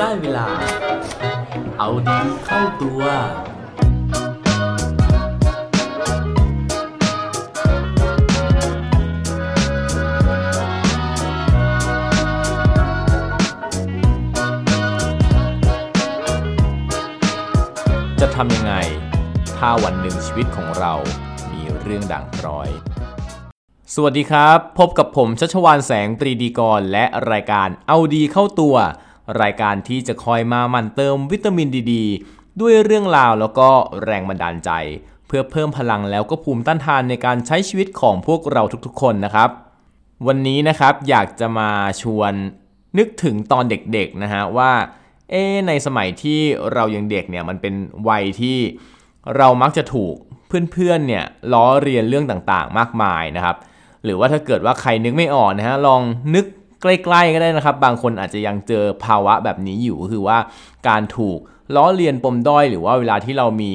ได้เวลา เอาดีเข้าตัว จะทำยังไง ถ้าวันหนึ่งชีวิตของเรามีเรื่องด่างพร้อยสวัสดีครับ พบกับผมชัชวานแสงปรีดีกร และรายการเอาดีเข้าตัว รายการที่จะคอยมาหมั่นเติมวิตามินดีดด้วยเรื่องราวแล้วก็แรงบันดาลใจ เพื่อเพิ่มพลังแล้วก็ภูมิต้านทานในการใช้ชีวิตของพวกเราทุกๆ คนนะครับ วันนี้นะครับอยากจะมาชวนนึกถึงตอนเด็กๆนะฮะว่าเอในสมัยที่เรายังเด็กเนี่ยมันเป็นวัยที่เรามักจะถูกเพื่อนๆเนี่ยล้อเรียนเรื่องต่างๆ มากมายนะครับ หรือว่าถ้าเกิดว่าใครนึกไม่ออกนะฮะลองนึก ใกล้ๆก็ได้นะครับ บางคนอาจจะยังเจอภาวะแบบนี้อยู่ก็คือว่าการถูกล้อเลียนปมด้อย หรือว่าเวลาที่เรามี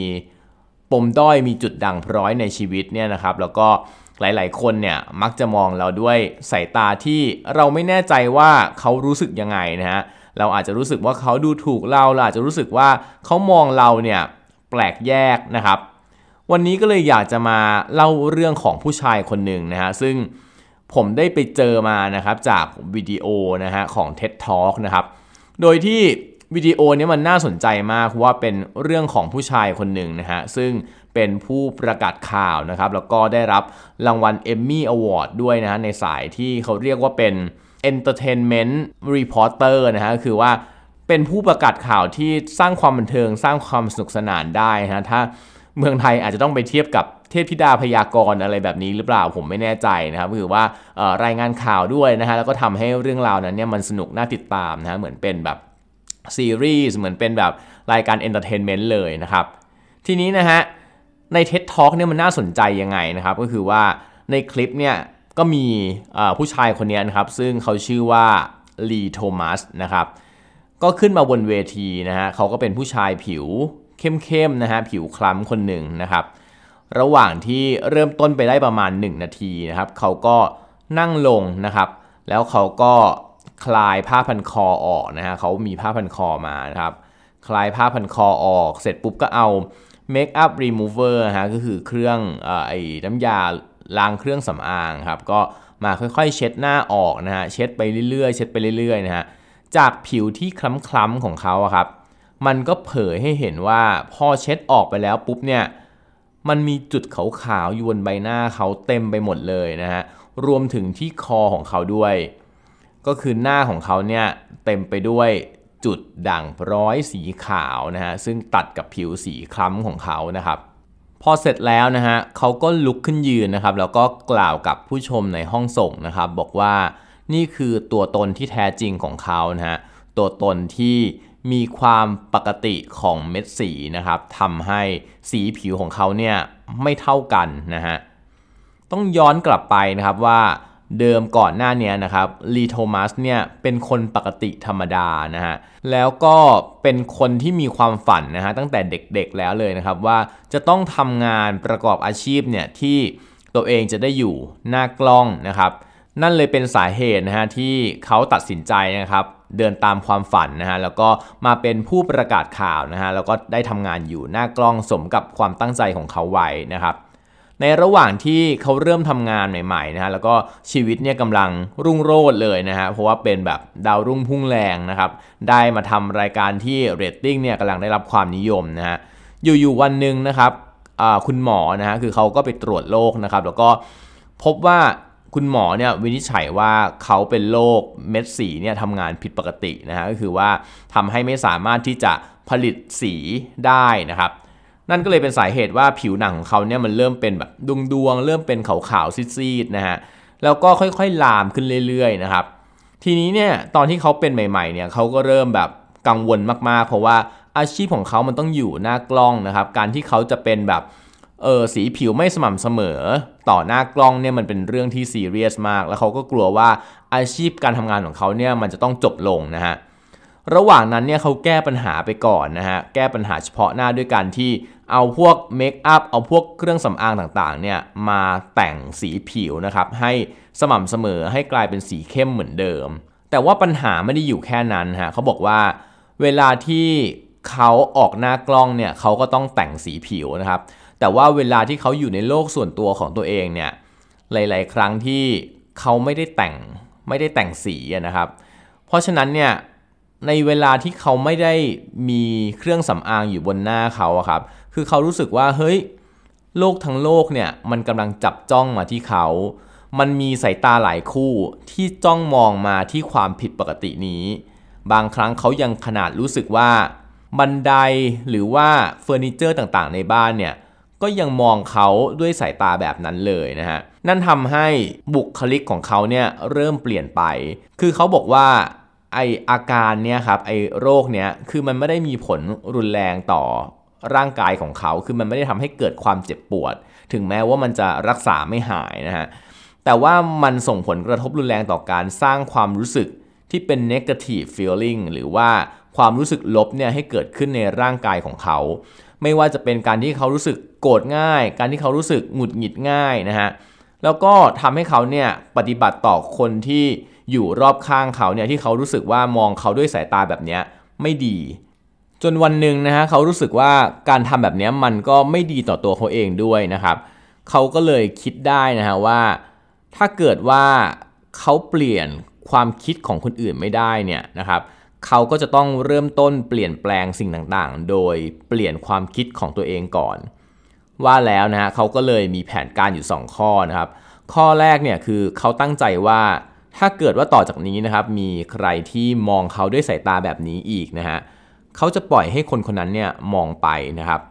ปมด้อยมีจุดด่างพร้อยในชีวิตเนี่ยนะครับ แล้วก็หลายๆ คนเนี่ยมักจะมองเราด้วยสายตาที่เราไม่แน่ใจว่าเขารู้สึกยังไงนะฮะเราอาจจะรู้สึกว่าเขาดูถูกเราเราอาจจะรู้สึกว่าเขามองเราเนี่ยแปลกแยกนะครับ วันนี้ก็เลยอยากจะมาเล่าเรื่องของผู้ชายคนหนึ่งนะฮะซึ่ง ผมได้ไปเจอมานะครับจากวิดีโอนะฮะของ TED Talk นะครับ โดยที่วิดีโอนี้มันน่าสนใจมากเพราะว่าเป็นเรื่องของผู้ชายคนหนึ่งนะฮะซึ่งเป็นผู้ประกาศข่าวนะครับ แล้วก็ได้รับรางวัล Emmy Award ด้วยนะฮะในสายที่เขาเรียกว่าเป็น Entertainment Reporter นะฮะคือว่าเป็นผู้ประกาศข่าวที่สร้างความบันเทิงสร้างความสนุกสนานได้นะฮะถ้า เมืองไทยอาจจะต้องไปเทียบกับเทพธิดาพยากรณ์อะไรแบบนี้หรือเปล่าผมไม่แน่ใจนะครับคือว่ารายงานข่าวด้วยนะฮะแล้วก็ทำให้เรื่องราวนั้นเนี่ยมันสนุกน่าติดตามนะฮะเหมือนเป็นแบบซีรีส์เหมือนเป็นแบบรายการ entertainment เลยนะครับ ทีนี้นะฮะใน TED Talk เนี่ยมันน่าสนใจยังไงนะครับ ก็คือว่าในคลิปเนี่ยก็มีผู้ชายคนนี้นะครับ ซึ่งเขาชื่อว่าลีโทมัสนะครับ ก็ขึ้นมาบนเวทีนะฮะเขาก็เป็นผู้ชายผิว เข้มๆนะฮะผิวคล้ำคนหนึ่งนะครับ ระหว่างที่เริ่มต้นไปได้ประมาณ 1 นาทีนะครับ เขาก็นั่งลงนะครับ แล้วเขาก็คลายผ้าพันคอออกนะฮะเขามีผ้าพันคอมานะครับ คลายผ้าพันคอออก เสร็จปุ๊บก็เอาเมคอัพรีมูเวอร์ฮะก็คือเครื่องไอ้น้ำยาล้างเครื่องสำอางครับก็มาค่อยๆ เช็ดหน้าออกนะฮะเช็ดไปเรื่อยๆ เช็ดไปเรื่อยๆนะฮะจากผิวที่คล้ำๆของเขาครับ มันก็เผยให้เห็นว่าพอเช็ดออกไปแล้วปุ๊บเนี่ยมันมีจุดขาวๆอยู่บนใบหน้าเขาเต็มไปหมดเลยนะฮะรวมถึงที่คอของเขาด้วย ก็คือหน้าของเขาเนี่ยเต็มไปด้วยจุดด่างร้อยสีขาวนะฮะซึ่งตัดกับผิวสีคล้ำของเขานะครับ พอเสร็จแล้วนะฮะเขาก็ลุกขึ้นยืนนะครับ แล้วก็กล่าวกับผู้ชมในห้องส่งนะครับ บอกว่านี่คือตัวตนที่แท้จริงของเขานะฮะ ตัวตนที่มีความปกติของเม็ดสีนะครับทำให้สีผิวของเขาเนี่ยไม่เท่ากันนะฮะต้องย้อนกลับไปนะครับว่าเดิมก่อนหน้านี้นะครับลีโทมัสเนี่ยเป็นคนปกติธรรมดานะฮะแล้วก็เป็นคนที่มีความฝันนะฮะตั้งแต่เด็กๆแล้วเลยนะครับว่าจะต้องทำงานประกอบอาชีพเนี่ยที่ตัวเองจะได้อยู่หน้ากล้องนะครับ นั่นเลยเป็นสาเหตุนะฮะที่เขาตัดสินใจนะครับเดินตามความฝันนะฮะแล้วก็มาเป็นผู้ประกาศข่าวนะฮะแล้วก็ได้ทำงานอยู่หน้ากล้องสมกับความตั้งใจของเขาไว้นะครับ ในระหว่างที่เขาเริ่มทำงานใหม่ๆนะฮะแล้วก็ชีวิตเนี่ยกำลังรุ่งโรจน์เลยนะฮะเพราะว่าเป็นแบบดาวรุ่งพุ่งแรงนะครับได้มาทำรายการที่เรตติ้งเนี่ยกำลังได้รับความนิยมนะฮะอยู่ๆวันหนึ่งนะครับคุณหมอนะฮะคือเขาก็ไปตรวจโรคนะครับแล้วก็พบว่า คุณหมอเนี่ยวินิจฉัยว่าเขาเป็นโรคเม็ดสีเนี่ยทำงานผิดปกตินะฮะก็คือว่าทำให้ไม่สามารถที่จะผลิตสีได้นะครับ นั่นก็เลยเป็นสาเหตุว่าผิวหนังของเขาเนี่ยมันเริ่มเป็นแบบดวงดวงเริ่มเป็นขาวๆซีดๆนะฮะแล้วก็ค่อยๆลามขึ้นเรื่อยๆนะครับ ทีนี้เนี่ยตอนที่เขาเป็นใหม่ๆเนี่ยเขาก็เริ่มแบบกังวลมากๆ เพราะว่าอาชีพของเขามันต้องอยู่หน้ากล้องนะครับ การที่เขาจะเป็นแบบ เออสีผิวไม่สม่ำเสมอ ต่อหน้ากล้องเนี่ยมันเป็นเรื่องที่ซีเรียสมาก แล้วเขาก็กลัวว่าอาชีพการทำงานของเขาเนี่ยมันจะต้องจบลงนะฮะระหว่างนั้นเนี่ยเขาแก้ปัญหาไปก่อนนะฮะแก้ปัญหาเฉพาะหน้าด้วยการที่เอาพวกเมคอัพเอาพวกเครื่องสำอางต่างๆเนี่ยมาแต่งสีผิวนะครับให้สม่ำเสมอให้กลายเป็นสีเข้มเหมือนเดิม แต่ว่าปัญหาไม่ได้อยู่แค่นั้นฮะเขาบอกว่าเวลาที่ เขาออกหน้ากล้องเนี่ยเขาก็ต้องแต่งสีผิวนะครับ แต่ว่าเวลาที่เขาอยู่ในโลกส่วนตัวของตัวเองเนี่ยหลาย ๆ ครั้งที่เขาไม่ได้แต่งไม่ได้แต่งสีนะครับ เพราะฉะนั้นเนี่ยในเวลาที่เขาไม่ได้มีเครื่องสำอางอยู่บนหน้าเขาครับ คือเขารู้สึกว่าเฮ้ยโลกทั้งโลกเนี่ยมันกำลังจับจ้องมาที่เขา มันมีสายตาหลายคู่ที่จ้องมองมาที่ความผิดปกตินี้ บางครั้งเขายังขนาดรู้สึกว่า บันไดหรือว่าเฟอร์นิเจอร์ต่างๆ ในบ้านเนี่ยก็ยังมองเขาด้วยสายตาแบบนั้นเลยนะฮะ นั่นทำให้บุคลิกของเขาเนี่ยเริ่มเปลี่ยนไป คือเขาบอกว่าไออาการเนี่ยครับไอโรคเนี้ยคือมันไม่ได้มีผลรุนแรงต่อร่างกายของเขา คือมันไม่ได้ทำให้เกิดความเจ็บปวด ถึงแม้ว่ามันจะรักษาไม่หายนะฮะ แต่ว่ามันส่งผลกระทบรุนแรงต่อการสร้างความรู้สึก ที่เป็น negative feeling หรือว่าความรู้สึกลบเนี่ยให้เกิดขึ้นในร่างกายของเขา ไม่ว่าจะเป็นการที่เขารู้สึกโกรธง่าย การที่เขารู้สึกหงุดหงิดง่ายนะฮะแล้วก็ทำให้เขาเนี่ยปฏิบัติต่อคนที่อยู่รอบข้างเขาเนี่ยที่เขารู้สึกว่ามองเขาด้วยสายตาแบบนี้ไม่ดี จนวันหนึ่งนะฮะเขารู้สึกว่าการทำแบบนี้มันก็ไม่ดีต่อตัวเขาเองด้วยนะครับ เขาก็เลยคิดได้นะฮะว่า ถ้าเกิดว่าเขาเปลี่ยน ความคิดของคนอื่นไม่ได้เนี่ยนะครับเขาก็จะต้องเริ่มต้นเปลี่ยนแปลงสิ่งต่างๆ โดยเปลี่ยนความคิดของตัวเองก่อน ว่าแล้วนะฮะเขาก็เลยมีแผนการอยู่ 2 ข้อนะครับ ข้อแรกเนี่ยคือเขาตั้งใจว่าถ้าเกิดว่าต่อจากนี้นะครับมีใครที่มองเขาด้วยสายตาแบบนี้อีกนะฮะเขาจะปล่อยให้คนคนนั้นเนี่ยมองไปนะครับ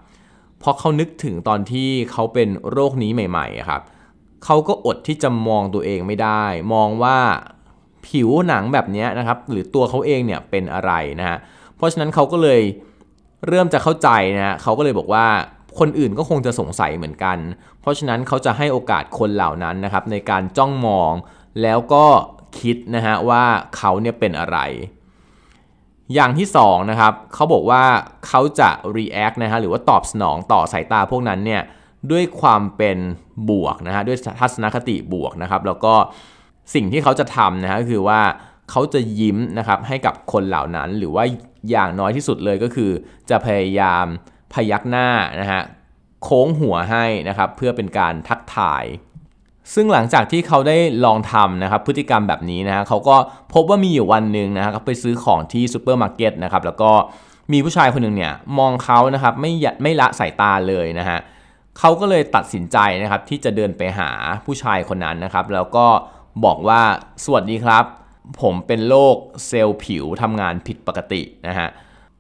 เพราะเขานึกถึงตอนที่เขาเป็นโรคนี้ใหม่ๆครับเขาก็อดที่จะมองตัวเองไม่ได้ มองว่า ผิวหนังแบบนี้นะครับหรือตัวเขาเองเนี่ยเป็นอะไรนะฮะเพราะฉะนั้นเขาก็เลยเริ่มจะเข้าใจนะฮะเขาก็เลยบอกว่าคนอื่นก็คงจะสงสัยเหมือนกัน เพราะฉะนั้นเขาจะให้โอกาสคนเหล่านั้นนะครับในการจ้องมองแล้วก็คิดนะฮะว่าเขาเนี่ยเป็นอะไร อย่างที่2นะครับเขาบอกว่าเขาจะ react นะฮะหรือว่าตอบสนองต่อสายตาพวกนั้นเนี่ยด้วยความเป็นบวกนะฮะด้วยทัศนคติบวกนะครับ แล้วก็ สิ่งที่เขาจะทำนะฮะคือว่าเขาจะยิ้มนะครับให้กับคนเหล่านั้น หรือว่าอย่างน้อยที่สุดเลยก็คือ จะพยายามพยักหน้านะฮะโค้งหัวให้นะครับเพื่อเป็นการทักทาย ซึ่งหลังจากที่เขาได้ลองทำนะครับพฤติกรรมแบบนี้นะฮะเขาก็พบว่ามีอยู่วันหนึ่งนะฮะไปซื้อของที่ซูเปอร์มาร์เก็ตนะครับแล้วก็มีผู้ชายคนหนึ่งเนี่ยมองเขานะครับไม่ไม่ละสายตาเลยนะฮะเขาก็เลยตัดสินใจนะครับที่จะเดินไปหาผู้ชายคนนั้นนะครับ แล้วก็ บอกว่าสวัสดีครับ ผมเป็นโรคเซลล์ผิวทำงานผิดปกตินะฮะ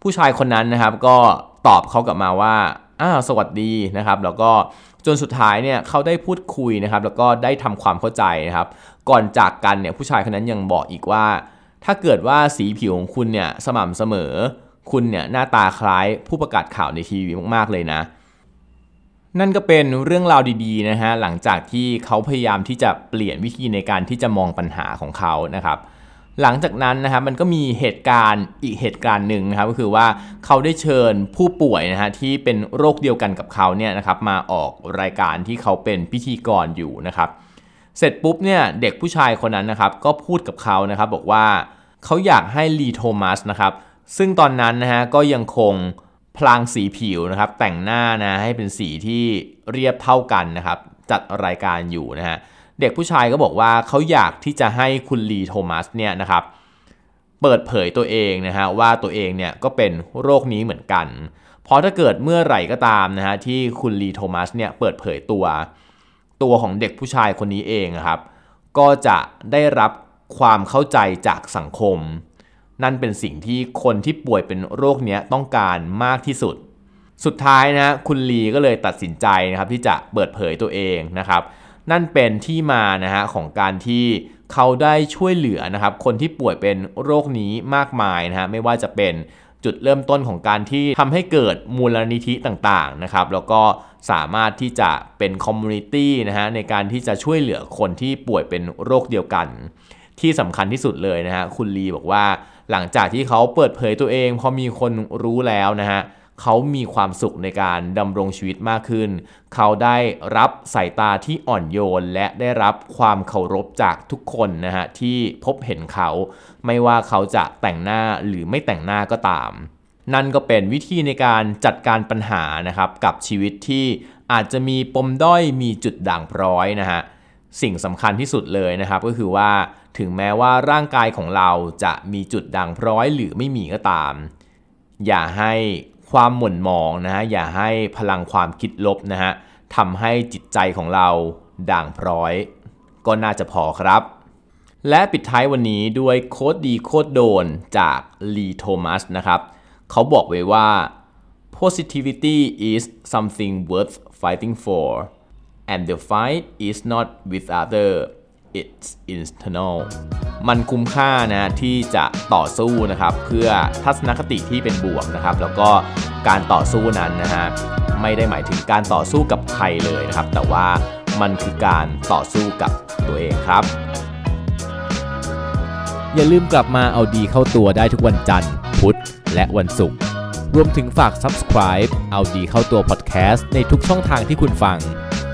ผู้ชายคนนั้นนะครับก็ตอบเขากลับมาว่าอ้าวสวัสดีนะครับ แล้วก็จนสุดท้ายเนี่ยเขาได้พูดคุยนะครับ แล้วก็ได้ทำความเข้าใจนะครับ ก่อนจากกันเนี่ยผู้ชายคนนั้นยังบอกอีกว่า ถ้าเกิดว่าสีผิวของคุณเนี่ยสม่ำเสมอ คุณเนี่ยหน้าตาคล้ายผู้ประกาศข่าวในทีวีมากๆเลยนะ นั่นก็เป็นเรื่องราวดีๆนะฮะหลังจากที่เขาพยายามที่จะเปลี่ยนวิธีในการที่จะมองปัญหาของเขานะครับ หลังจากนั้นนะครับมันก็มีเหตุการณ์อีกเหตุการณ์หนึ่งนะครับก็คือว่าเขาได้เชิญผู้ป่วยนะฮะที่เป็นโรคเดียวกันกับเขาเนี่ยนะครับมาออกรายการที่เขาเป็นพิธีกรอยู่นะครับ เสร็จปุ๊บเนี่ยเด็กผู้ชายคนนั้นนะครับก็พูดกับเขานะครับบอกว่าเขาอยากให้ลีโทมัสนะครับซึ่งตอนนั้นนะฮะก็ยังคง พลางสีผิวนะครับ แต่งหน้านะให้เป็นสีที่เรียบเท่ากันนะครับ จัดรายการอยู่นะฮะเด็กผู้ชายก็บอกว่าเขาอยากที่จะให้คุณลีโทมัสเนี่ยนะครับเปิดเผยตัวเองนะฮะว่าตัวเองเนี่ยก็เป็นโรคนี้เหมือนกัน เพราะถ้าเกิดเมื่อไหร่ก็ตามนะฮะที่คุณลีโทมัสเนี่ยเปิดเผยตัว ตัวของเด็กผู้ชายคนนี้เองครับ ก็จะได้รับความเข้าใจจากสังคม นั่นเป็นสิ่งที่คนที่ป่วยเป็นโรคนี้ต้องการมากที่สุด สุดท้ายนะคุณลีก็เลยตัดสินใจนะครับที่จะเปิดเผยตัวเองนะครับนั่นเป็นที่มานะฮะของการที่เขาได้ช่วยเหลือนะครับคนที่ป่วยเป็นโรคนี้มากมายนะฮะไม่ว่าจะเป็นจุดเริ่มต้นของการที่ทำให้เกิดมูลนิธิต่างๆนะครับแล้วก็สามารถที่จะเป็นคอมมูนิตี้นะฮะในการที่จะช่วยเหลือคนที่ป่วยเป็นโรคเดียวกัน ที่สำคัญที่สุดเลยนะฮะคุณลีบอกว่า หลังจากที่เขาเปิดเผยตัวเองพอมีคนรู้แล้วนะฮะเขามีความสุขในการดำรงชีวิตมากขึ้น เขาได้รับสายตาที่อ่อนโยน และได้รับความเคารพจากทุกคนนะฮะที่พบเห็นเขา ไม่ว่าเขาจะแต่งหน้าหรือไม่แต่งหน้าก็ตาม นั่นก็เป็นวิธีในการจัดการปัญหานะครับกับชีวิตที่อาจจะมีปมด้อยมีจุดด่างพร้อยนะฮะสิ่งสำคัญที่สุดเลยนะครับก็คือว่า ถึงแม้ว่าร่างกายของเราจะมีจุดด่างพร้อยหรือไม่มีก็ตาม อย่าให้ความหม่นหมองนะฮะอย่าให้พลังความคิดลบนะฮะทำให้จิตใจของเราด่างพร้อย ก็น่าจะพอครับ และปิดท้ายวันนี้ด้วยโค้ดดีโค้ดโดนจากลีโทมัสนะครับเขาบอกไว้ว่า positivity is something worth fighting for and the fight is not with other it's internal มันคุ้มค่านะที่จะต่อสู้นะครับเพื่อทัศนคติที่เป็นบวกนะครับ แล้วก็การต่อสู้นั้นนะฮะไม่ได้หมายถึงการต่อสู้กับใครเลยนะครับ แต่ว่ามันคือการต่อสู้กับตัวเองครับ อย่าลืมกลับมาเอาดีเข้าตัวได้ทุกวันจันทร์ พุธ และวันศุกร์รวมถึงฝาก subscribe เอาดีเข้าตัว podcast ในทุกช่องทางที่คุณฟัง